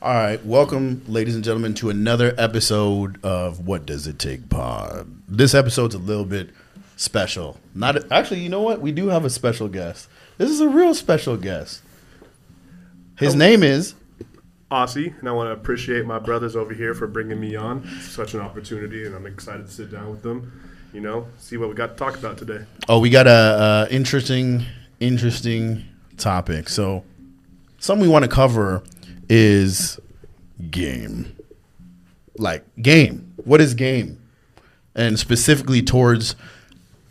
All right, welcome, ladies and gentlemen, to another episode of What Does It Take Pod. This episode's a little bit special. Not actually, you know what? We do have a special guest. This is a real special guest. His oh. name is Aussie, and I want to appreciate my brothers over here for bringing me on. It's such an opportunity, and I'm excited to sit down with them. You know, see what we got to talk about today. Oh, we got a, a interesting, interesting topic. So, something we want to cover is game. Like game. What is game? And specifically towards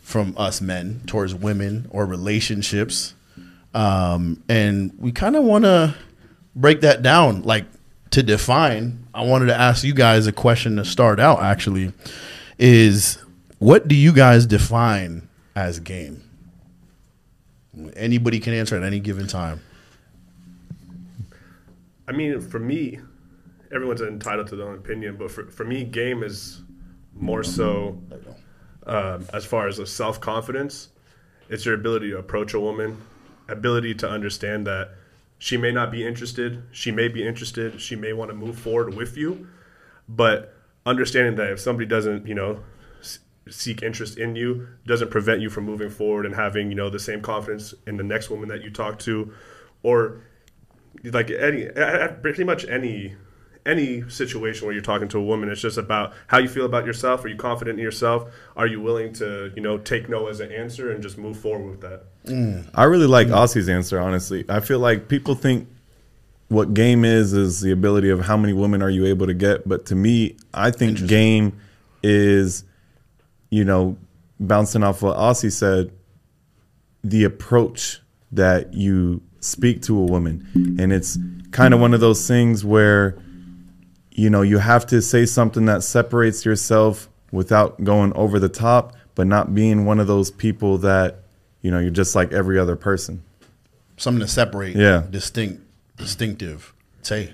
from us men towards women or relationships. Um, and we kind of want to break that down, like to define. I wanted to ask you guys a question to start out. Actually, is what do you guys define as game? Anybody can answer at any given time. I mean, for me, everyone's entitled to their own opinion, but for, for me, game is more so um, as far as self confidence. It's your ability to approach a woman, ability to understand that she may not be interested, she may be interested, she may want to move forward with you, but understanding that if somebody doesn't, you know, seek interest in you doesn't prevent you from moving forward and having you know the same confidence in the next woman that you talk to or like any pretty much any any situation where you're talking to a woman it's just about how you feel about yourself are you confident in yourself are you willing to you know take no as an answer and just move forward with that mm. i really like mm. Aussie's answer honestly i feel like people think what game is is the ability of how many women are you able to get but to me i think game is you know, bouncing off what Aussie said, the approach that you speak to a woman. And it's kind of one of those things where, you know, you have to say something that separates yourself without going over the top, but not being one of those people that, you know, you're just like every other person. Something to separate. Yeah. Distinct, distinctive. Say.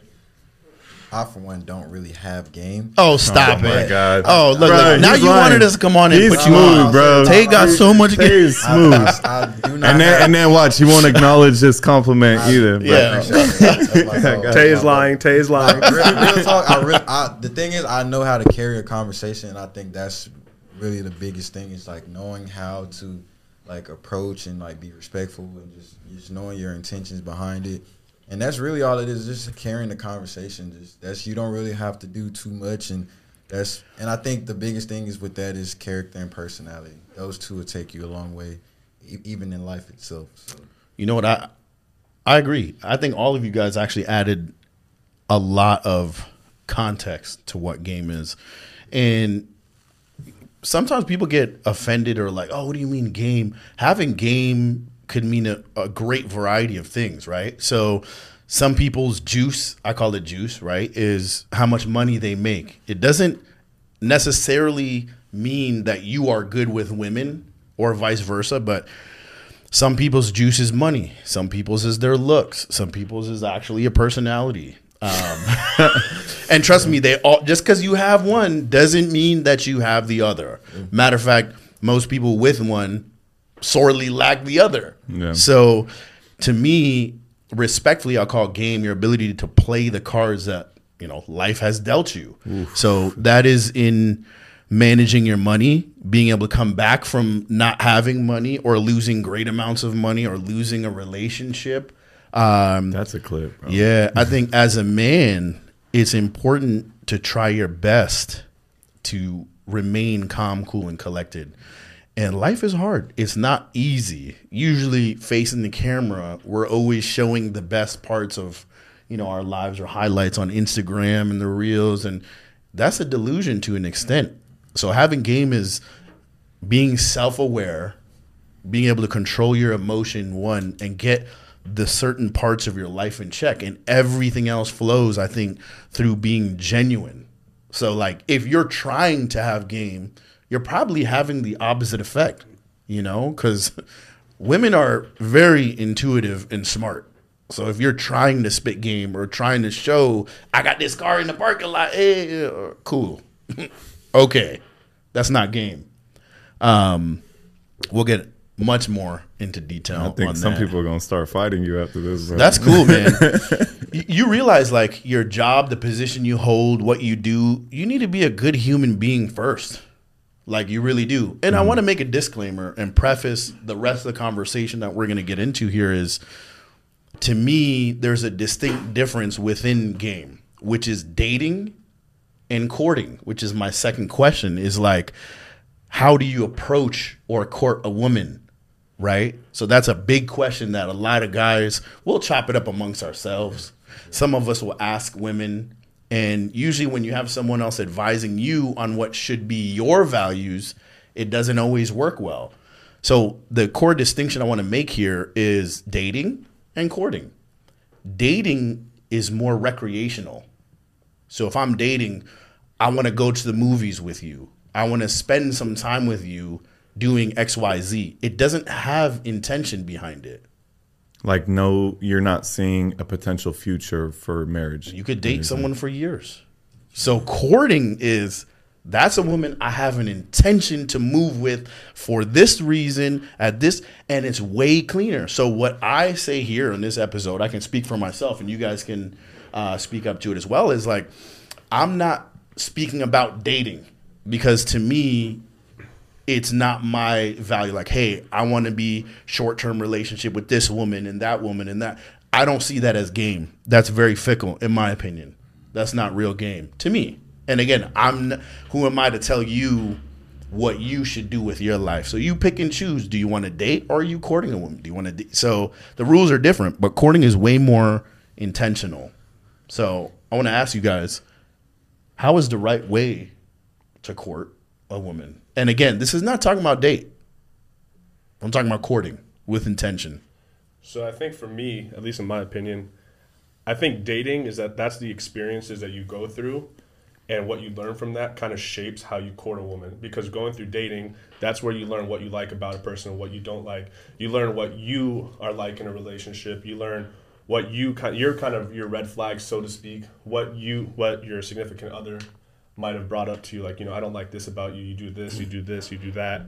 I for one don't really have game. Oh, oh stop oh, it! my god! Oh, look, bro, look now you lying. wanted us to come on and he's put smooth, you on, bro. Tay got so much Tay game. is smooth. I, I, I do not and then have, and then watch, he won't acknowledge this compliment I- either. bro. Yeah. tay is lying tay is lying Like, real, real talk, I really, the thing is, I know how to carry a conversation, and I think that's really the biggest thing. Is like knowing how to like approach and like be respectful and just just knowing your intentions behind it. And that's really all it is, just carrying the conversation. Just that's you don't really have to do too much, and that's and I think the biggest thing is with that is character and personality. Those two will take you a long way, e- even in life itself. So. You know what? I I agree. I think all of you guys actually added a lot of context to what game is, and sometimes people get offended or like, "Oh, what do you mean game?" Having game could mean a, a great variety of things, right? So some people's juice, I call it juice, right, is how much money they make. It doesn't necessarily mean that you are good with women or vice versa, but some people's juice is money. Some people's is their looks. Some people's is actually a personality. Um, and trust me, they all just because you have one doesn't mean that you have the other. Matter of fact, most people with one sorely lack the other. Yeah. So, to me, respectfully, I'll call game your ability to play the cards that you know life has dealt you. So that is in managing your money, being able to come back from not having money or losing great amounts of money or losing a relationship. Um, That's a clip. Bro. yeah, I think as a man, it's important to try your best to remain calm, cool, and collected. And life is hard. It's not easy. Usually, facing the camera, we're always showing the best parts of, you know, our lives or highlights on Instagram and the reels, and that's a delusion to an extent. So having game is being self-aware, being able to control your emotion one and get the certain parts of your life in check and everything else flows i think through being genuine so like if you're trying to have game you're probably having the opposite effect you know because women are very intuitive and smart so if you're trying to spit game or trying to show i got this car in the parking lot eh, cool okay that's not game um we'll get much more into detail. I think on some that. people are gonna start fighting you after this. That's cool, man. you realize like your job, the position you hold, what you do, you need to be a good human being first. Like you really do. And I mm-hmm. want to make a disclaimer and preface the rest of the conversation that we're going to get into here is to me there's a distinct difference within game, which is dating and courting, which is my second question is like how do you approach or court a woman? Right? So that's a big question that a lot of guys will chop it up amongst ourselves. Some of us will ask women and usually when you have someone else advising you on what should be your values, it doesn't always work well. So the core distinction I want to make here is dating and courting. Dating is more recreational. So if I'm dating, I want to go to the movies with you. I want to spend some time with you doing XYZ. It doesn't have intention behind it. Like no, you're not seeing a potential future for marriage. You could date someone for years. So courting is that's a woman I have an intention to move with for this reason at this and it's way cleaner. So what I say here in this episode, I can speak for myself and you guys can uh, speak up to it as well is like I'm not speaking about dating because to me it's not my value. Like hey i want to be short-term relationship with this woman and that woman and that. I don't see that as game. That's very fickle in my opinion. That's not real game to me. And again i'm who am i to tell you what you should do with your life? So you pick and choose. Do you want to date or are you courting a woman? Do you want to date? so the rules are different but courting is way more intentional. So i want to ask you guys how is the right way to court a woman. And again, this is not talking about date. I'm talking about courting with intention. So I think for me, at least in my opinion, I think dating is that that's the experiences that you go through and what you learn from that kind of shapes how you court a woman because going through dating that's where you learn what you like about a person and what you don't like you learn what you are like in a relationship you learn what you kind your kind of your red flags so to speak what you what your significant other might have brought up to you like you know I don't like this about you. You do this you do this you do that.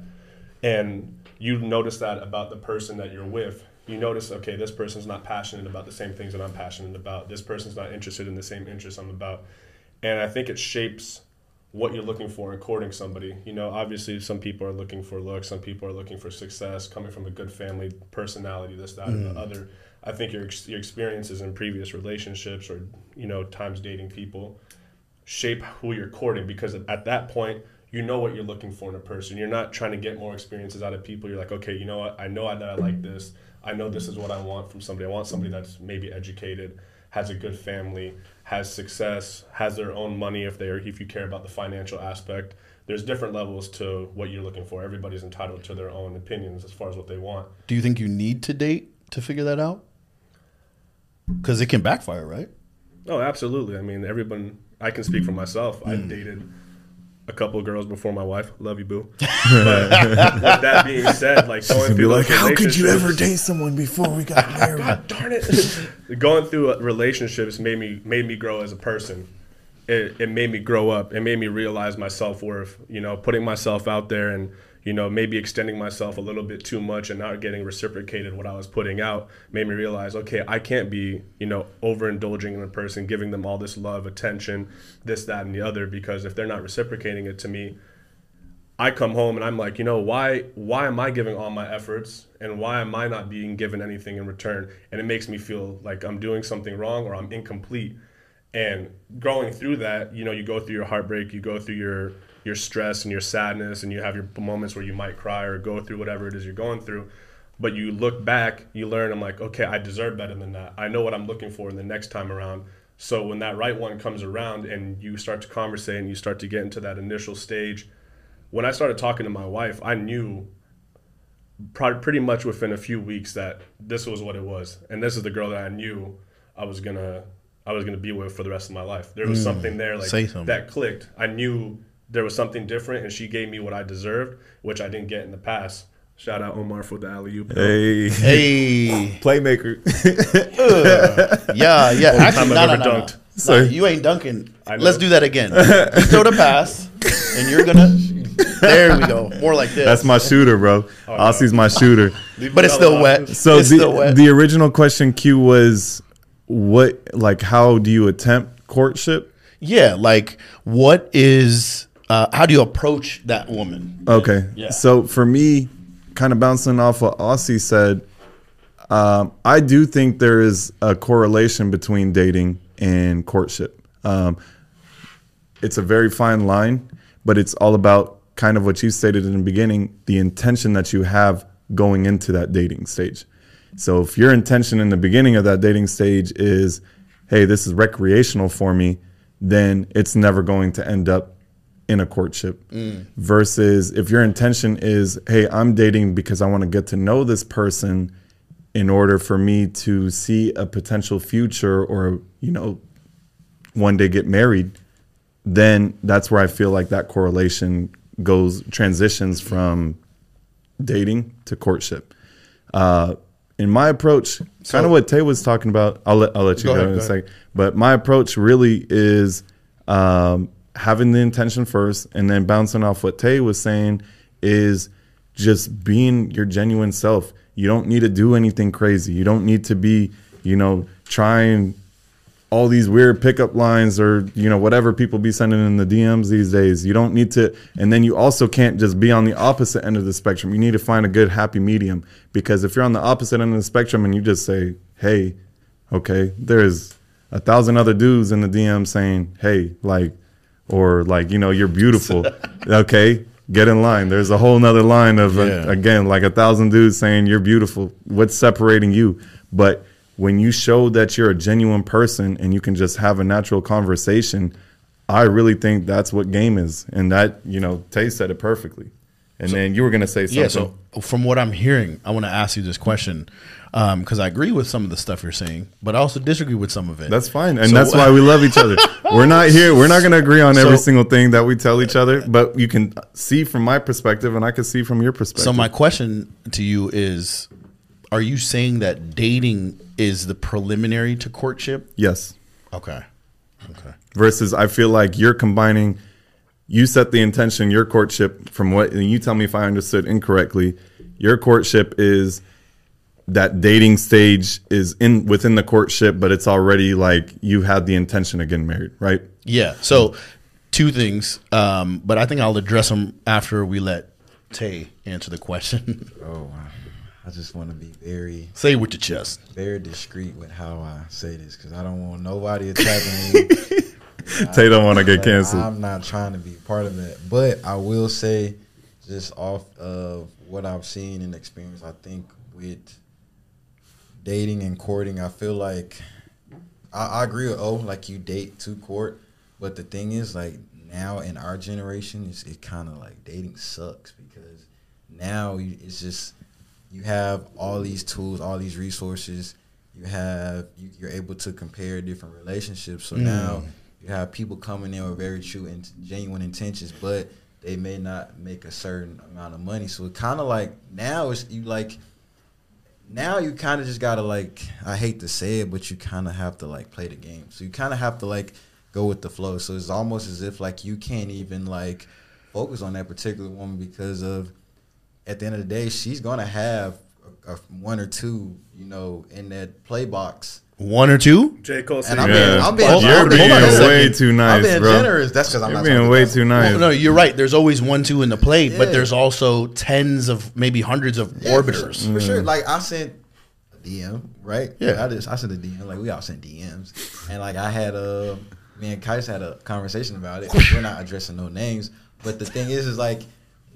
And you notice that about the person that you're with. You notice okay this person's not passionate about the same things that i'm passionate about. This person's not interested in the same interests i'm about. And i think it shapes what you're looking for in courting somebody. You know obviously some people are looking for looks some people are looking for success coming from a good family personality this that and the mm. other. I think your, your experiences in previous relationships or you know times dating people shape who you're courting because at that point you know what you're looking for in a person you're not trying to get more experiences out of people you're like okay you know what i know that i like this i know this is what i want from somebody i want somebody that's maybe educated has a good family has success has their own money if they're if you care about the financial aspect there's different levels to what you're looking for everybody's entitled to their own opinions as far as what they want Do you think you need to date to figure that out? Because it can backfire, right? Oh, absolutely. I mean, everyone. I can speak for myself. I've dated a couple of girls before my wife. Love you, boo. But with that being said, like going Be through like, how could you ever date someone before we got married? God darn it! going through uh, relationships made me made me grow as a person. It, it made me grow up. It made me realize my self worth. You know, putting myself out there and you know maybe extending myself a little bit too much and not getting reciprocated what I was putting out made me realize okay I can't be you know overindulging in a person, giving them all this love, attention, this that and the other because if they're not reciprocating it to me, I come home and I'm like, you know, why why am I giving all my efforts and why am I not being given anything in return? And it makes me feel like I'm doing something wrong or I'm incomplete. And going through that, you know, you go through your heartbreak, you go through your your stress and your sadness and you have your moments where you might cry or go through whatever it is you're going through. But you look back, you learn, I'm like, okay, I deserve better than that. I know what I'm looking for in the next time around. So when that right one comes around and you start to conversate and you start to get into that initial stage, when I started talking to my wife, I knew pretty much within a few weeks that this was what it was, and this is the girl that I knew I was gonna I was gonna be with for the rest of my life. There was hmm. something there like something. that clicked. I knew there was something different, and she gave me what I deserved, which I didn't get in the past. Shout out Omar for the alley oop. Hey, Hey, playmaker. yeah, yeah. Actually, time no, I've no, ever no, no. dunked. No, Sorry. you ain't dunking. Let's do that again. You throw the pass, and you're gonna There we go. More like this. That's my shooter, bro. Oh, Aussie's my shooter. but it's still wet. So it's the still wet. the original question Q was what like how do you attempt courtship? yeah, like what is uh, how do you approach that woman? Okay. Yeah. So for me, kind of bouncing off what Aussie said, um, I do think there is a correlation between dating and courtship. Um, it's a very fine line, but it's all about kind of what you stated in the beginning the intention that you have going into that dating stage. So if your intention in the beginning of that dating stage is, hey, this is recreational for me, then it's never going to end up in a courtship. Versus if your intention is, hey, I'm dating because I want to get to know this person in order for me to see a potential future or, you know, one day get married, then that's where I feel like that correlation goes transitions from dating to courtship. Uh, in my approach, kind of what Tay was talking about, I'll let I'll let you Go go, ahead, in a go ahead. second. But my approach really is um, having the intention first, and then bouncing off what Tay was saying is just being your genuine self. You don't need to do anything crazy. You don't need to be, you know, trying all these weird pickup lines or you know whatever people be sending in the DMs these days. You don't need to, and then you also can't just be on the opposite end of the spectrum. You need to find a good happy medium because if you're on the opposite end of the spectrum and you just say, "Hey, okay," there's a thousand other dudes in the DM saying, "Hey, like," or like, you know, you're beautiful. okay, get in line. There's a whole nother line of uh, Yeah. again like a thousand dudes saying you're beautiful. What's separating you? But when you show that you're a genuine person and you can just have a natural conversation, I really think that's what game is. And that, you know, Tay said it perfectly. And then you were gonna say something. Yeah, so from what I'm hearing, I want to ask you this question Um, because I agree with some of the stuff you're saying, but I also disagree with some of it. That's fine, and So- that's why we love each other. We're not here. We're not going to agree on every single thing that we tell each other, but you can see from my perspective, and I can see from your perspective. So my question to you is: Are you saying that dating is the preliminary to courtship? yes, Okay. Okay. versus I feel like you're combining. You set the intention. Your courtship, from what, and you tell me if I understood incorrectly. Your courtship is that dating stage is in within the courtship, but it's already like you had the intention of getting married, right? Yeah. So two things, um, but I think I'll address them after we let Tay answer the question. Oh. I just want to be very, Say with your chest. very discreet with how I say this because I don't want nobody attacking me. Tay don't want to get Like, canceled. I'm not trying to be part of that, but I will say, just off of what I've seen and experienced, I think with dating and courting, I feel like I, I agree with O. Like you date to court, but the thing is, like now in our generation, it's it kind of like dating sucks because now you, it's just you have all these tools, all these resources. You have you, you're able to compare different relationships. So mm. now you have people coming in with very true and genuine intentions, but they may not make a certain amount of money. So it kind of like now it's you like now you kind of just gotta like I hate to say it, but you kind of have to like play the game. So you kind of have to like go with the flow. So it's almost as if like you can't even like focus on that particular woman because of at the end of the day she's gonna have a, a one or two you know in that play box. One or two? J. Cole And said I'm he- being, I'm being, You're hold on being a second. way too I'm nice, being bro. generous. That's because I'm You're not being way too nice. Well, no, you're right. There's always one, two in the play, but there's also tens of maybe hundreds of Yeah, for orbiters. sure, for sure. Like I sent a DM, right? Yeah. I just I sent a DM. Like we all sent DMs, and like I had a me and Qays had a conversation about it. We're not addressing no names, but the thing is, is like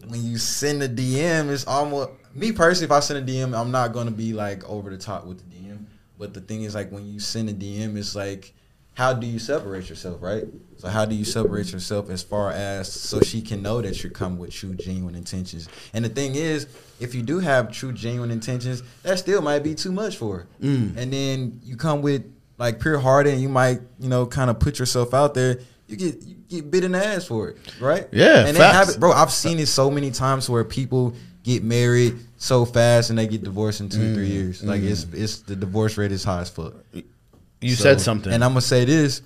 when you send a DM, it's almost me personally. If I send a DM, I'm not gonna be like over the top with the DM. But the thing is, like when you send a DM, it's like how do you separate yourself, right? So how do you separate yourself as far as so she can know that you're coming with true genuine intentions? And the thing is, if you do have true genuine intentions, that still might be too much for her. Mm. And then you come with like pure heart and you might, you know, kind of put yourself out there. You get you get bit in the ass for it, right? Yeah, and it facts. happen- bro. I've seen it so many times where people get married so fast and they get divorced in two, three Mm. years. Like it's it's the divorce rate is high as fuck. You So- said something. And I'm gonna say this.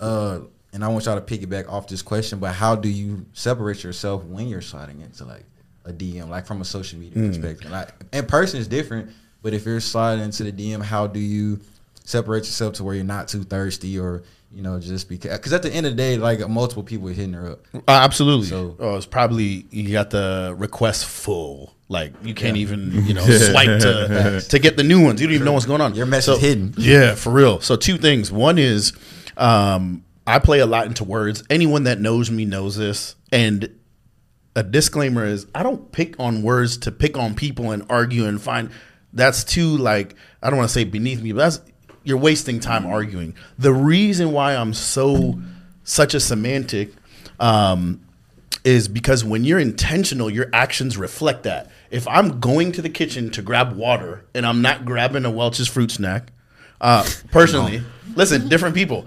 Uh and I want y'all to piggyback off this question, but how do you separate yourself when you're sliding into like a DM, like from a social media Hmm. perspective? Like in person is different, but if you're sliding into the DM, how do you separate yourself to where you're not too thirsty or you know just because? Because at the end of the day, like multiple people are hitting her up. Uh, absolutely. So- oh, it's probably you got the request full. Like you can't even you know swipe to to get the new ones. You don't even know what's going on. Your mess is So- hidden. Yeah, for real. So two things. One is um, I play a lot into words. Anyone that knows me knows this. And a disclaimer is I don't pick on words to pick on people and argue and find that's too like I don't want to say beneath me, but that's you're wasting time arguing. The reason why I'm so such a semantic um, is because when you're intentional, your actions reflect that. If I'm going to the kitchen to grab water and I'm not grabbing a Welch's fruit snack, uh, personally, listen, different people.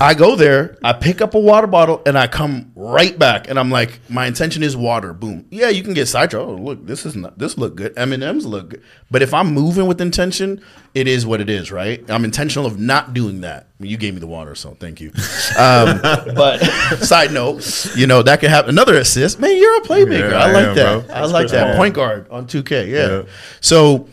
I go there, I pick up a water bottle, and I come right back, and I'm like, my intention is water. Boom. Yeah, you can get sidetracked. Oh, look, this is not. This look good. M and M's look good. But if I'm moving with intention, it is what it is, right? I'm intentional of not doing that. I mean, you gave me the water, so thank you. Um, but side note, you know that could happen. Another assist, man. You're a playmaker. Yeah, I I like am, that. bro. I like that. Point guard on 2K. Yeah. Yeah. So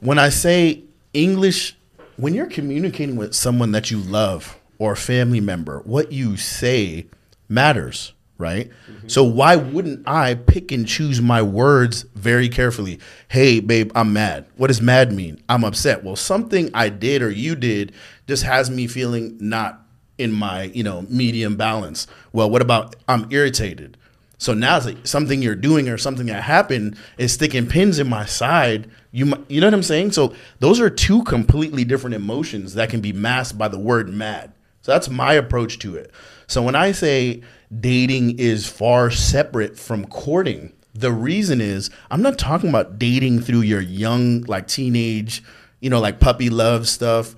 when I say English, when you're communicating with someone that you love or a family member, what you say matters, right? Mm-hmm. So why wouldn't I pick and choose my words very carefully? Hey, babe, I'm mad. What does mad mean? I'm upset. Well, something I did or you did just has me feeling not in my, you know, medium balance. Well, what about I'm irritated? So now it's like something you're doing or something that happened is sticking pins in my side. You you know what I'm saying? So those are two completely different emotions that can be masked by the word mad. So that's my approach to it. So when I say dating is far separate from courting, the reason is I'm not talking about dating through your young like teenage, you know, like puppy love stuff.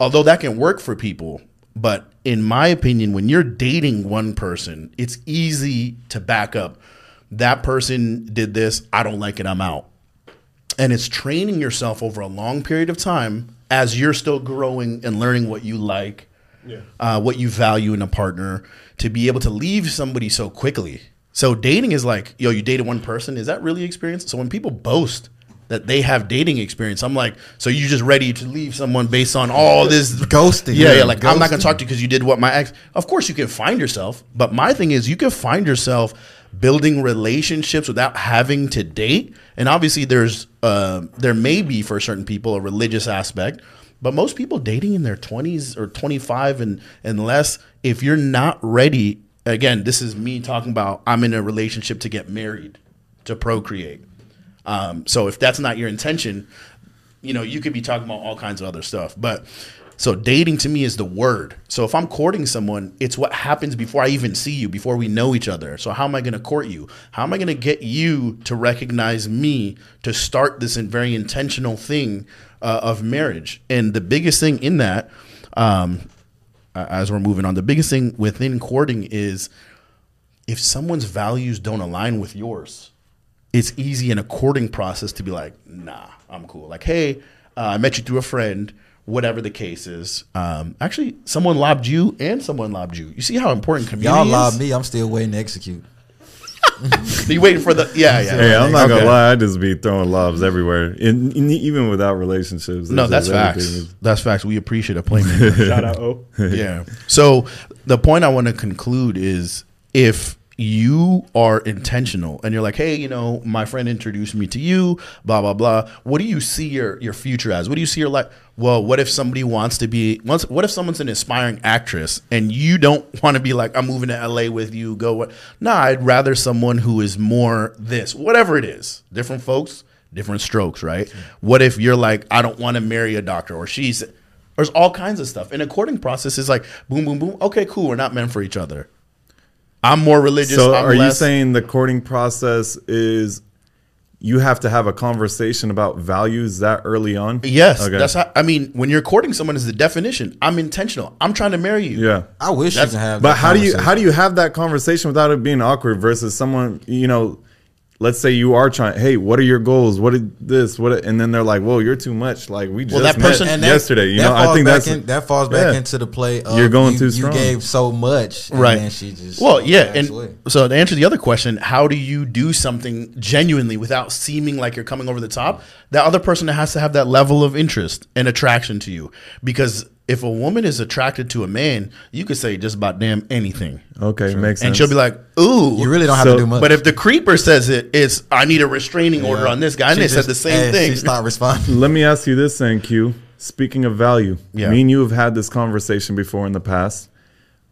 Although that can work for people, but in my opinion, when you're dating one person, it's easy to back up. That person did this. I don't like it. I'm out. And it's training yourself over a long period of time as you're still growing and learning what you like, Yeah. uh, what you value in a partner, to be able to leave somebody so quickly. So dating is like, yo, you dated one person. Is that really experience? So when people boast that they have dating experience, I'm like, so you just ready to leave someone based on all this Ghosting. yeah, yeah. Like I'm not gonna talk to you because you did what my ex. Of course, you can find yourself, but my thing is, you can find yourself building relationships without having to date. And obviously, there's uh, there may be for certain people a religious aspect, but most people dating in their 20s or 25 and and less. If you're not ready, again, this is me talking about. I'm in a relationship to get married, to procreate. Um, so if that's not your intention, you know, you could be talking about all kinds of other stuff. But so dating to me is the word. So if I'm courting someone, it's what happens before I even see you, before we know each other. So how am I going to court you? How am I going to get you to recognize me to start this very intentional thing uh, of marriage? And the biggest thing in that, um, as we're moving on, the biggest thing within courting is if someone's values don't align with yours it's easy in a courting process to be like, nah, I'm cool. Like, hey, uh, I met you through a friend, whatever the case is. Um, actually, someone lobbed you and someone lobbed you. You see how important community Y'all is? lob me. I'm still waiting to execute. You waiting for the yeah yeah. Hey, I'm not Okay. gonna lie. I just be throwing lobs everywhere, in, in- even without relationships. No, that's facts. everything. That's facts. We appreciate a playmaker. Shout out O. yeah. So the point I want to conclude is if you are intentional and you're like, hey, you know, my friend introduced me to you, blah blah blah. What do you see your your future as? What do you see your life? Well, what if somebody wants to be? What if someone's an aspiring actress and you don't want to be like, I'm moving to LA with you. Go what? Nah, I'd rather someone who is more this, whatever it is. Different folks, different strokes, right? What if you're like, I don't want to marry a doctor, or she's there's all kinds of stuff. And a courting process is like boom, boom, boom. Okay, cool. We're not meant for each other. I'm more religious. So, I'm are you saying the courting process is you have to have a conversation about values that early on? Yes, Okay. that's how. I mean, when you're courting someone, is the definition. I'm intentional. I'm trying to marry you. yeah. I wish you That's- can have. But that how do you how do you have that conversation without it being awkward versus someone you know let's say you are trying. Hey, what are your goals? What is this? What? And then they're like, "Whoa, you're too much." Like we just Well, that met person- And that- yesterday. You that know, I think that's in, that falls back yeah. into the play. Of You're going you, too You gave so much, and right then she just well yeah and away. so to answer the other question how do you do something genuinely without seeming like you're coming over the top that other person has to have that level of interest and attraction to you because if a woman is attracted to a man you could say just about damn anything okay. Makes sense. and she'll be like ooh you really don't have So- to do much. but if the creeper says it it's i need a restraining order on this guy and She they said the same eh, and thing She's not responding. Let me ask you this then, Q. Speaking of value, Yeah. me and you have had this conversation before in the past.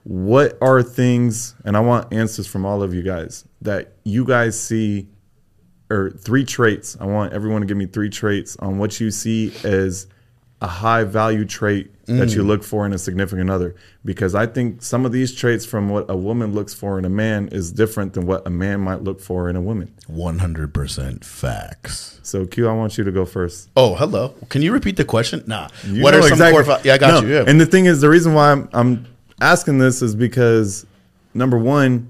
What are things, and I want answers from all of you guys, that you guys see, or three traits? I want everyone to give me three traits on what you see as a high value trait that you mm. look for in a significant other. Because I think some of these traits from what a woman looks for in a man is different than what a man might look for in a woman. 100% facts So, Q, I want you to go first. oh hello can you repeat the question nah You what know are some exactly- core val- yeah i got No, you yeah And the thing is, the reason why I'm, I'm asking this is because number one,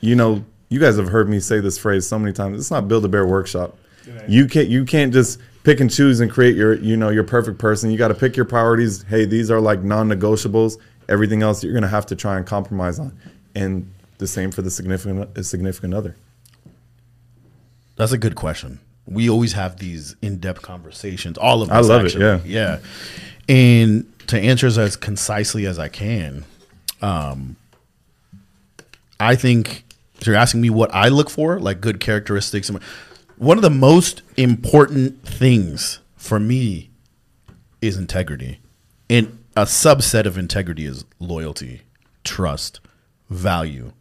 you know, you guys have heard me say this phrase so many times. It's not build a bear workshop. You can't you can't just pick and choose and create your you know your perfect person. You got to pick your priorities. Hey, these are like non-negotiables. Everything else you're gonna have to try and compromise on. And the same for the significant significant other. That's a good question. We always have these in-depth conversations. All of us, I love it, Yeah, yeah, And to answer as, as concisely as I can, um, I think if you're asking me what I look for, like good characteristics. One of the most important things for me is integrity, and a subset of integrity is loyalty, trust, value.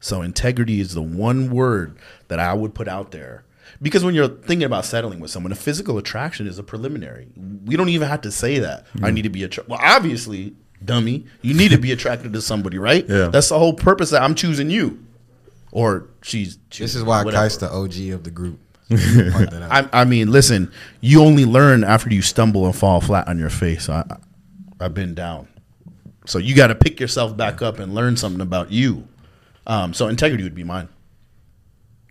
So integrity is the one word that I would put out there. Because when you're thinking about settling with someone, a physical attraction is a preliminary. We don't even have to say that. I mm. need to be attracted. Well, obviously, dummy, you need to be attracted to somebody, right? Yeah. That's the whole purpose that I'm choosing you. Or she's This is why whatever. Qays the OG of the group. I, I mean, listen, you only learn after you stumble and fall flat on your face. I, I've been down. So you got to pick yourself back up and learn something about you. Um, so integrity would be mine.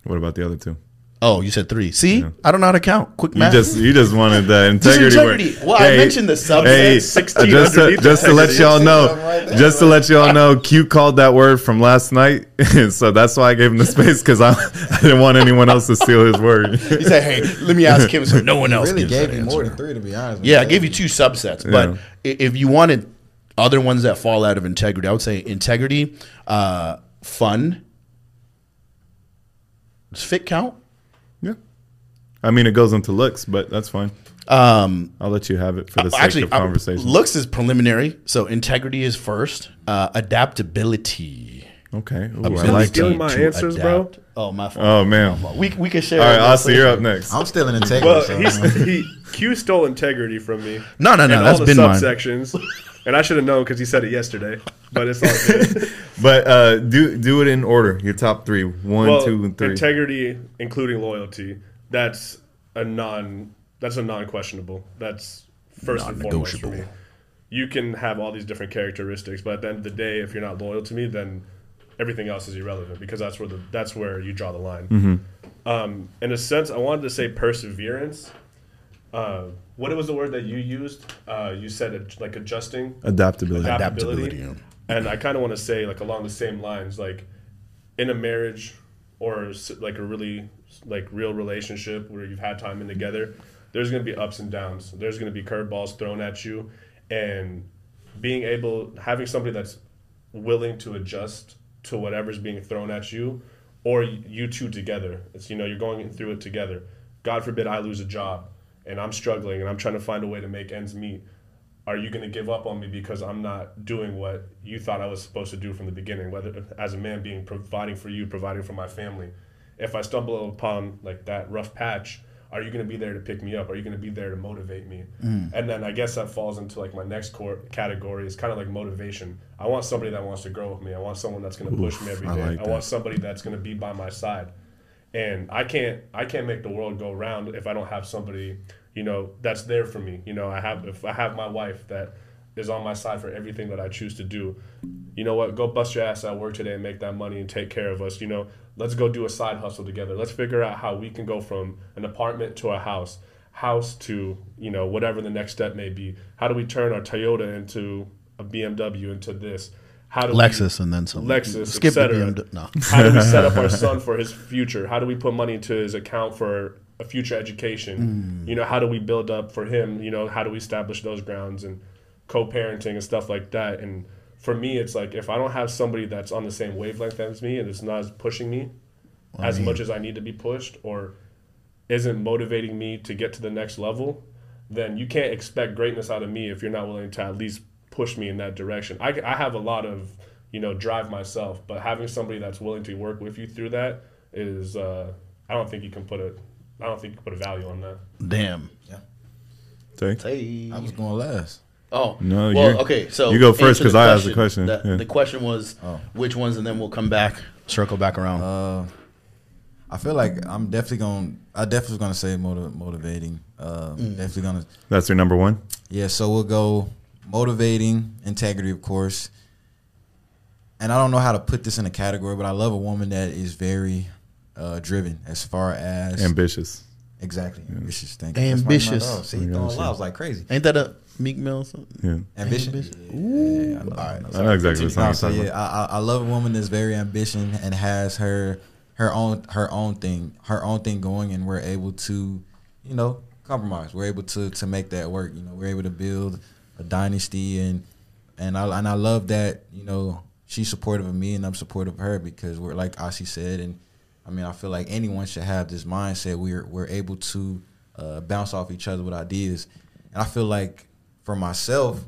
What about the other two? Oh, you said three. See, I don't know how to count. Quick math. You just you just wanted the Just integrity. word. integrity. Well, I mentioned the subset, Hey, just to, just to let y'all know, right just to let y'all know, Q called that word from last night, so that's why I gave him the space because I, I didn't want anyone else to steal his word. he said, "Hey, let me ask him." So no one else really gives gave that me more than three, to be honest. Yeah, I gave you two subsets, but Yeah. if you wanted other ones that fall out of integrity, I would say integrity, uh, fun. Does fit count? Yeah, I mean it goes into looks, but that's fine. Um, I'll let you have it for the sake actually, of conversation. looks is preliminary, so integrity is first. Uh, adaptability. okay, Ooh, I Ability like stealing my to answers, bro? Oh my. fault. Oh man, We we can share. all right, it. Austin, you're up next. I'm still in integrity. Well, so, he's, he Q stole integrity from me. No, no, no. and That's all the been mine. subsections. and I should have known because he said it yesterday. But it's all good. But uh, do do it in order. Your top three: one, well, two, and three. integrity, including loyalty, that's a non. That's a non-questionable. That's first and foremost for me. You can have all these different characteristics, but at the end of the day, if you're not loyal to me, then everything else is irrelevant because that's where the that's where you draw the line. Mm-hmm. Um, in a sense, I wanted to say perseverance. Uh, what was the word that you used? Uh, you said it, like adjusting Adaptability. Adapt- Adaptability. adaptability. and I kind of want to say like along the same lines, like in a marriage or like a really like real relationship where you've had time in together, there's going to be ups and downs. There's going to be curveballs thrown at you, and being able having somebody that's willing to adjust to whatever's being thrown at you, or you two together. It's you know you're going through it together. God forbid I lose a job and I'm struggling and I'm trying to find a way to make ends meet are you going to give up on me because I'm not doing what you thought I was supposed to do from the beginning? Whether as a man being providing for you, providing for my family. If I stumble upon like that rough patch, are you going to be there to pick me up? Are you going to be there to motivate me? And then I guess that falls into like my next core category is kind of like motivation. I want somebody that wants to grow with me. I want someone that's going to push me every day. I like I want somebody that's going to be by my side and I can't I can't make the world go round if I don't have somebody you know that's there for me. You know, I have if I have my wife that is on my side for everything that I choose to do. You know what? Go bust your ass at work today and make that money and take care of us. You know, let's go do a side hustle together. Let's figure out how we can go from an apartment to a house, house to you know whatever the next step may be. How do we turn our Toyota into a BMW into this? How do Lexus and then some. Lexus, Skip the etc. BMW. No. How do we set up our son for his future? How do we put money into his account for a future education? You know, how do we build up for him? You know, how do we establish those grounds and co-parenting and stuff like that? And for me, it's like if I don't have somebody that's on the same wavelength as me and it's not as pushing me as much as I need to be pushed, or isn't motivating me to get to the next level, then you can't expect greatness out of me if you're not willing to at least push me in that direction. I, I have a lot of you know drive myself, but having somebody that's willing to work with you through that is uh, I don't think you can put a I don't think you can put a value on that. Damn. Tay? Hey. I was going last. Oh No, Well, you- okay. So you go first because I asked the question. The, Yeah. the question was Oh. which ones, and then we'll come back, circle back around. Uh, I feel like I'm definitely going. to I definitely was going to say motiv- motivating. Uh, Definitely going to. That's your number one. Yeah. So we'll go motivating, integrity, of course. And I don't know how to put this in a category, but I love a woman that is very uh, driven as far as Ambitious. exactly ambitious. Thank Ambitious. That's my dog. See, he Yeah, throwing shit. like crazy. Ain't that a Meek Mill? Song? Yeah. Ambition. Ambitious. Yeah, yeah, I know, I know. I know exactly what No, so you're talking yeah, I, I I love a woman that's very ambitious and has her her own her own thing her own thing going, and we're able to, you know, compromise. We're able to to make that work. You know, we're able to build a dynasty, and and I and I love that. You know, she's supportive of me, and I'm supportive of her because we're like Aussie said, and I mean, I feel like anyone should have this mindset. We're we're able to uh, bounce off each other with ideas, and I feel like for myself,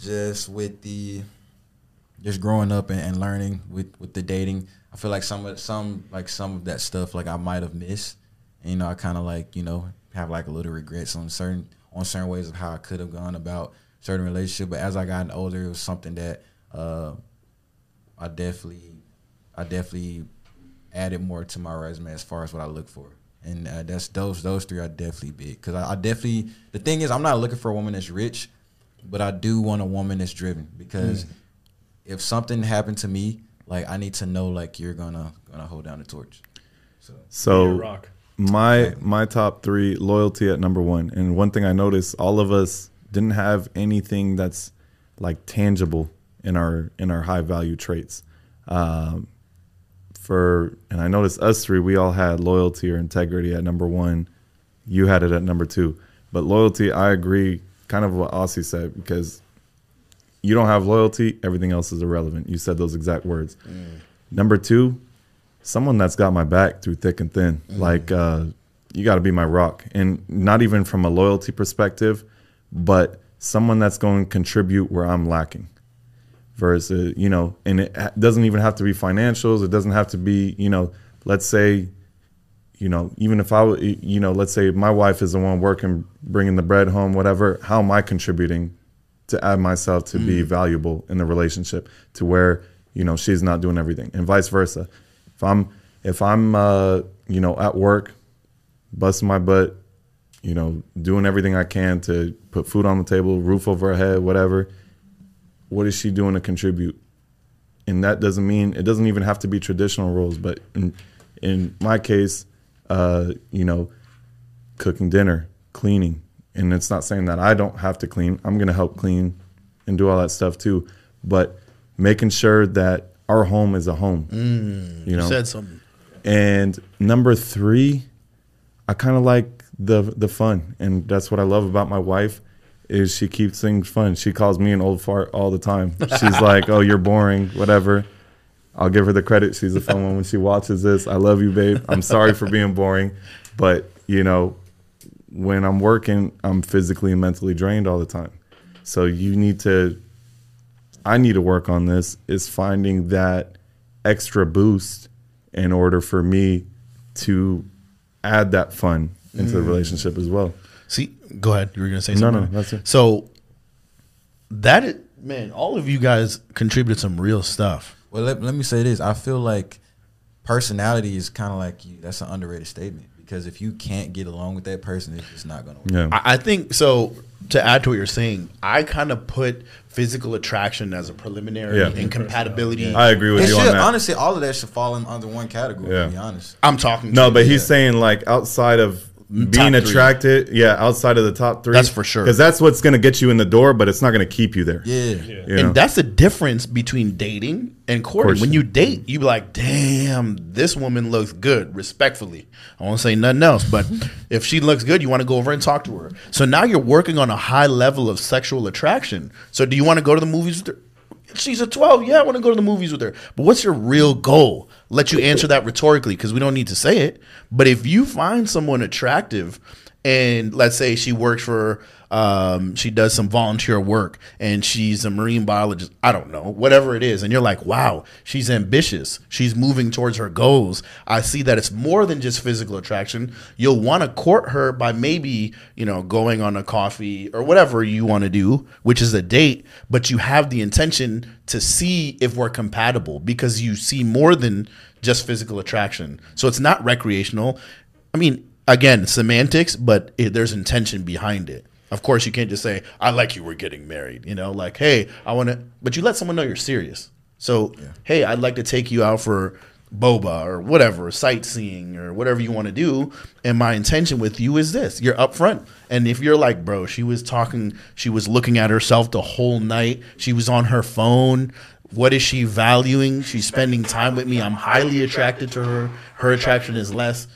just with the just growing up and, and learning with, with the dating, I feel like some of some like some of that stuff like I might have missed. And, you know, I kind of like you know have like a little regrets on certain on certain ways of how I could have gone about certain relationship. But as I gotten older, it was something that uh, I definitely I definitely added more to my resume as far as what I look for. And uh, that's those those three are definitely big because I, I definitely the thing is I'm not looking for a woman that's rich, but I do want a woman that's driven because if something happened to me, like I need to know like you're gonna gonna hold down the torch. So So rock. my my top three loyalty at number one, and one thing I noticed, all of us didn't have anything that's like tangible in our in our high value traits. Um, for and I noticed us three, we all had loyalty or integrity at number one. You had it at number two, but loyalty, I agree, kind of what Aussie said because you don't have loyalty, everything else is irrelevant. You said those exact words. Number two, someone that's got my back through thick and thin. Like uh, you got to be my rock, and not even from a loyalty perspective, but someone that's going to contribute where I'm lacking. Versus, you know, and it doesn't even have to be financials. It doesn't have to be, you know, let's say, you know, even if I, you know, let's say my wife is the one working, bringing the bread home, whatever. How am I contributing to add myself to be valuable in the relationship to where you know she's not doing everything and vice versa if i'm if i'm uh you know at work busting my butt you know doing everything i can to put food on the table roof over her head whatever what is she doing to contribute and that doesn't mean it doesn't even have to be traditional roles but in in my case uh you know cooking dinner, cleaning. And it's not saying that I don't have to clean. I'm going to help clean and do all that stuff too. But making sure that our home is a home. you know, Said something. and number three, I kind of like the the fun, and that's what I love about my wife is she keeps things fun. She calls me an old fart all the time. She's like, "Oh, you're boring," whatever. I'll give her the credit. She's a fun one when she watches this. I love you, babe. I'm sorry for being boring, but you know, when I'm working, I'm physically and mentally drained all the time. So you need to I need to work on this is finding that extra boost in order for me to add that fun into the mm. relationship as well. See, go ahead. You were gonna say No, something. no, no, that's it. So that is, man, all of you guys contributed some real stuff. Well, let, let me say this. I feel like personality is kind of like you. That's an underrated statement because if you can't get along with that person, it's just not gonna work. Yeah. I, I think so. To add to what you're saying, I kind of put physical attraction as a preliminary Yeah. and compatibility. I agree with It you should on that. honestly, all of that should fall in under one category. Yeah. To be honest, I'm talking. No, to but you. he's saying like outside of being three. attracted, yeah, outside of the top three. That's for sure. Because that's what's going to get you in the door, but it's not going to keep you there. yeah. You know? And that's the difference between dating and courting. course. When you date, you be like, damn, this woman looks good, respectfully. I won't say nothing else, but if she looks good, you want to go over and talk to her. So now you're working on a high level of sexual attraction. So do you want to go to the movies with her? She's a 12. Yeah, I want to go to the movies with her. But what's your real goal? Let you answer that rhetorically because we don't need to say it. But if you find someone attractive and let's say she works for um, she does some volunteer work and she's a marine biologist. I don't know whatever it is. And you're like wow she's ambitious. She's moving towards her goals. I see that it's more than just physical attraction. You'll want to court her by maybe you know going on a coffee or whatever you want to do which is a date but you have the intention to see if we're compatible because you see more than just physical attraction. So it's not recreational. I mean, again, semantics, but it, there's intention behind it. Of course, you can't just say, "I like you. We're getting married." You know, like, "Hey, I want to," but you let someone know you're serious. So, hey, I'd like to take you out for boba or whatever, sightseeing or whatever you want to do. And my intention with you is this: you're upfront. And if you're like, bro, she was talking, she was looking at herself the whole night. She was on her phone. What is she valuing? She's spending time with me. I'm highly attracted to her. Her attraction is less.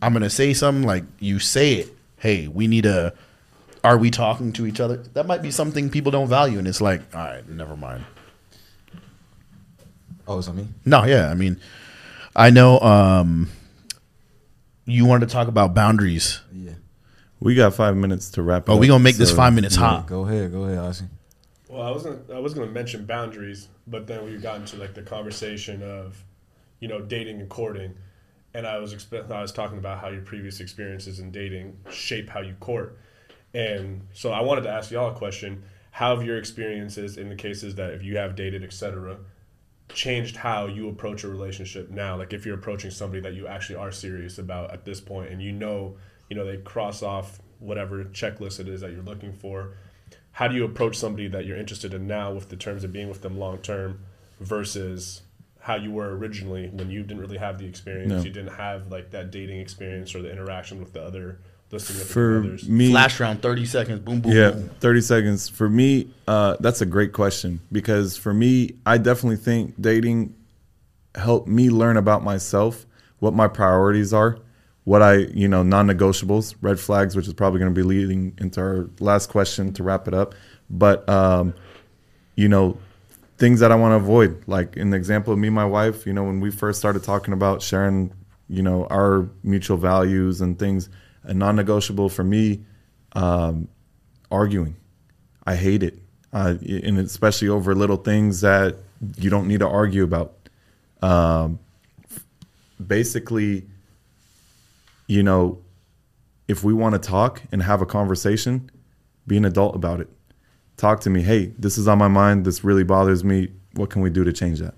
I'm gonna say something like you say it. Hey, we need a. Are we talking to each other? That might be something people don't value, and it's like, all right, never mind. Oh, is that me. No, yeah, I mean, I know. um You wanted to talk about boundaries. Yeah. we got five minutes to wrap. it Oh, we up, gonna make this five minutes Yeah, hot. Go ahead. Go ahead, Aussie. Well, I wasn't. I was going to mention boundaries, but then we got into like the conversation of, you know, dating and courting, and I was expe- I was talking about how your previous experiences in dating shape how you court, and so I wanted to ask y'all a question: How have your experiences in the cases that if you have dated, etc., changed how you approach a relationship now? Like if you're approaching somebody that you actually are serious about at this point, and you know, you know, they cross off whatever checklist it is that you're looking for how do you approach somebody that you're interested in now with the terms of being with them long term versus how you were originally when you didn't really have the experience No. you didn't have like that dating experience or the interaction with the other the For others me, Flash round, thirty seconds. Boom, boom, yeah, boom. 30 seconds. For me, uh, that's a great question because for me, I definitely think dating helped me learn about myself, what my priorities are, what I, you know, non negotiables, red flags, which is probably going to be leading into our last question to wrap it up. But, um, you know, things that I want to avoid. Like in the example of me and my wife, you know, when we first started talking about sharing, you know, our mutual values and things, a non negotiable for me, um, arguing. I hate it. Uh, and especially over little things that you don't need to argue about. Um, basically, you know, if we want to talk and have a conversation, be an adult about it. Talk to me. Hey, this is on my mind. This really bothers me. What can we do to change that?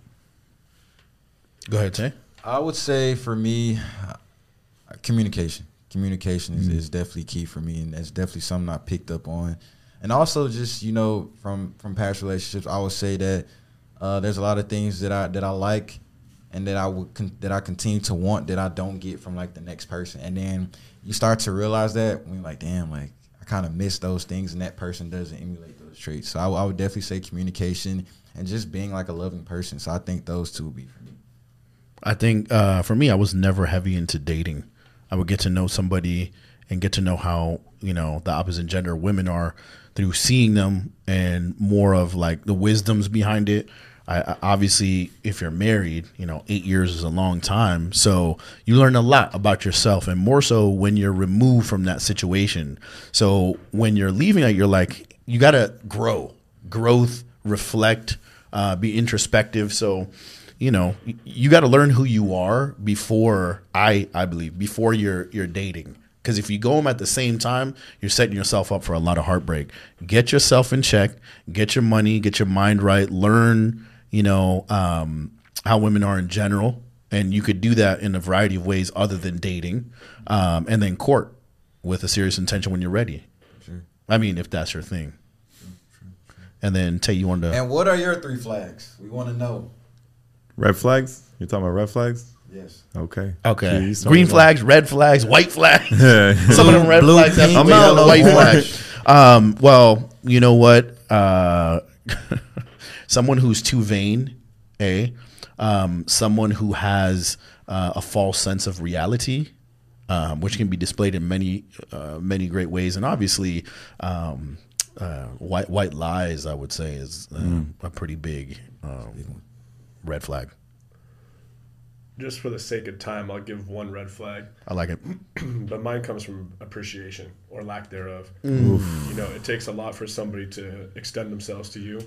Go ahead, Tay. I would say for me, uh, communication. Communication is, is definitely key for me, and that's definitely something I picked up on. And also, just you know, from from past relationships, I would say that uh, there's a lot of things that I that I like, and that I would con- that I continue to want that I don't get from like the next person. And then you start to realize that when you're like, damn, like I kind of miss those things, and that person doesn't emulate those traits. So I, I would definitely say communication and just being like a loving person. So I think those two would be for me. I think uh, for me, I was never heavy into dating. I would get to know somebody and get to know how you know the opposite gender women are through seeing them and more of like the wisdoms behind it. I, I obviously, if you're married, you know, eight years is a long time, so you learn a lot about yourself, and more so when you're removed from that situation. So when you're leaving it, you're like, you got to grow, growth, reflect, uh, be introspective. So you know you got to learn who you are before i i believe before you're you're dating because if you go them at the same time you're setting yourself up for a lot of heartbreak get yourself in check get your money get your mind right learn you know um, how women are in general and you could do that in a variety of ways other than dating, um, and then court with a serious intention when you're ready. I mean, if that's your thing. And then take you on the And what are your three flags? We want to know. Red flags? You're talking about red flags? Yes. Okay. okay Jeez, green sorry. flags, red flags, white flags. Yeah. Some of them red Blue, flags have pink, I'm out yellow, white orange. flag. Um, well, you know what? Uh, someone who's too vain, a um, someone who has uh, a false sense of reality, um, which can be displayed in many uh, many great ways, and obviously. Um, uh, white white lies, I would say, is uh, a pretty big um, red flag. Just for the sake of time, I'll give one red flag. I like it. but mine comes from appreciation or lack thereof. You know, it takes a lot for somebody to extend themselves to you,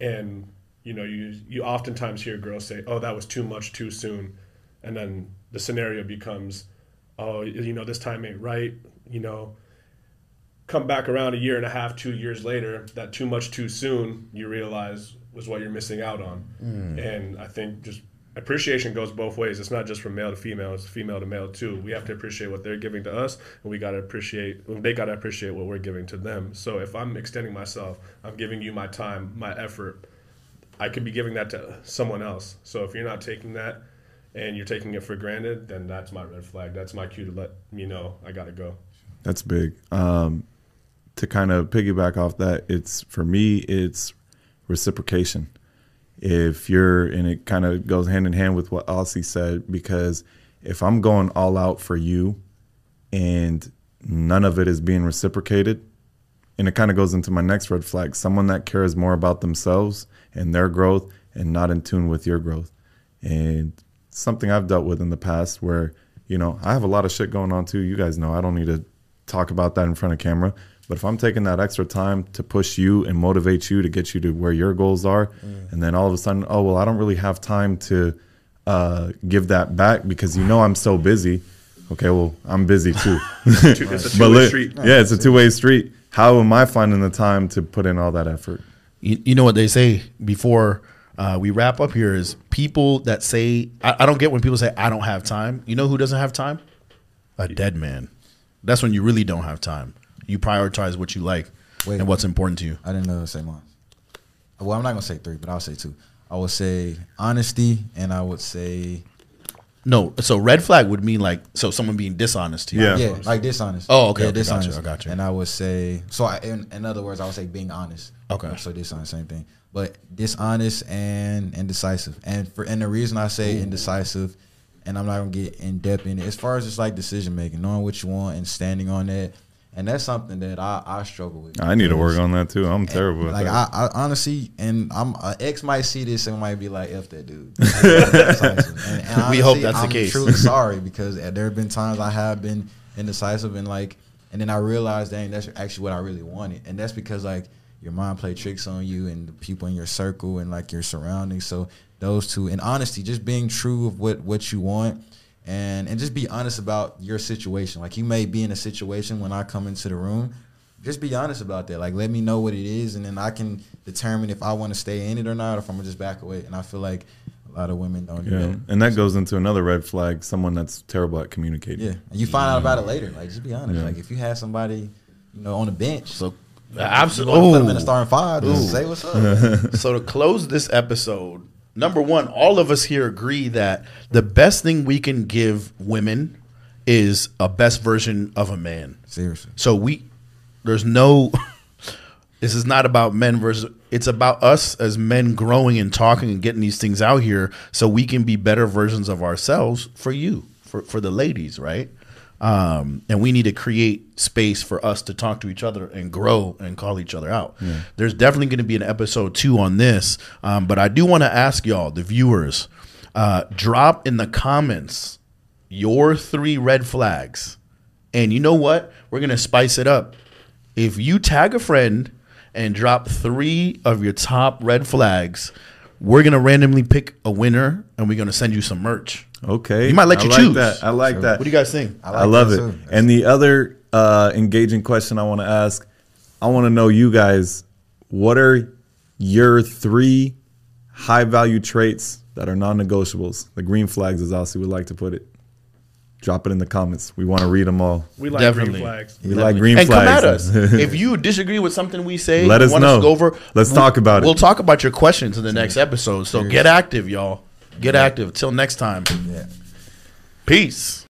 and you know, you you oftentimes hear girls say, "Oh, that was too much too soon," and then the scenario becomes, "Oh, you know, this time ain't right." You know, come back around a year and a half, two years later, that too much too soon, you realize was what you're missing out on. And I think just appreciation goes both ways. It's not just from male to female; it's female to male too. We have to appreciate what they're giving to us, and we got to appreciate. They got to appreciate what we're giving to them. So if I'm extending myself, I'm giving you my time, my effort. I could be giving that to someone else. So if you're not taking that and you're taking it for granted, then that's my red flag. That's my cue to let me know I got to go. That's big. Um, to kind of piggyback off that, it's for me, it's reciprocation. If you're, and it kind of goes hand in hand with what Aussie said, because if I'm going all out for you and none of it is being reciprocated, and it kind of goes into my next red flag someone that cares more about themselves and their growth and not in tune with your growth. And something I've dealt with in the past where, you know, I have a lot of shit going on too. You guys know I don't need to talk about that in front of camera. But if I'm taking that extra time to push you and motivate you to get you to where your goals are, and then all of a sudden, oh, well, I don't really have time to uh, give that back because you know I'm so busy. Okay, well, I'm busy too. It's a two-way street. Yeah, it's a two way street. How am I finding the time to put in all that effort? you, you know what they say before uh, we wrap up here is people that say I, I don't get when people say I don't have time. You know who doesn't have time? A dead man. That's when you really don't have time. You prioritize what you like Wait. and what's important to you. I didn't uh, say mine. Well, I'm not gonna say three, but I'll say two. I would say honesty, and I would say No, so red flag would mean like so someone being dishonest to you. Yeah. yeah, like dishonest. Oh, okay, yeah, okay, gotcha, dishonest. I got you. And I would say so. I, in, in other words, I would say being honest. Okay. So dishonest, same thing. But dishonest and indecisive, and for and the reason I say indecisive, and I'm not gonna get in depth in it. As far as just like decision making, knowing what you want and standing on that, and that's something that I, I struggle with. I need to work on that too. I'm terrible at like that. I, I honestly, and I'm uh, ex might see this and might be like, "F that dude." and, and We hope that's the I'm case. Truly sorry because there have been times I have been indecisive and like, and then I realized, dang, that's actually what I really wanted, and that's because like your mind play tricks on you and the people in your circle and like your surroundings. So those two, and honesty, just being true of what what you want. And, and just be honest about your situation. Like you may be in a situation when I come into the room just be honest about that. Like, let me know what it is, and then I can determine if I want to stay in it or not, or if I'm gonna just back away. And I feel like a lot of women don't do yeah, that. and that goes into another red flag: someone that's terrible at communicating. Yeah, and you find out about it later. Like, just be honest. Yeah. Like, if you have somebody, you know, on the bench, So you want to put them in absolutely. the starting five, just say what's up. so to close this episode, number one, all of us here agree that the best thing we can give women is a best version of a man. Seriously, So we, there's no. This is not about men versus. It's about us as men growing and talking and getting these things out here, so we can be better versions of ourselves for you, for for the ladies, right? Um, and we need to create space for us to talk to each other and grow and call each other out. There's definitely going to be an episode two on this, um, but I do want to ask y'all, the viewers, uh, drop in the comments your three red flags. And you know what? We're going to spice it up. If you tag a friend and drop three of your top red flags, we're going to randomly pick a winner and we're going to send you some merch. Okay, You might let I you like choose. That. I like that. What do you guys think? I I, love it. too. And the other uh, engaging question I want to ask, I want to know you guys, what are your three high value traits that are non-negotiables, the green flags, as Aussie would like to put it. Drop it in the comments. We want to read them all. We like Definitely. green flags. We like green and flags. And come at us if you disagree with something we say. Let us want know. to go over. Let's we'll- talk about it. We'll talk about your questions in the next episode. So get active, y'all. Get active. Till next time. Yeah. Peace.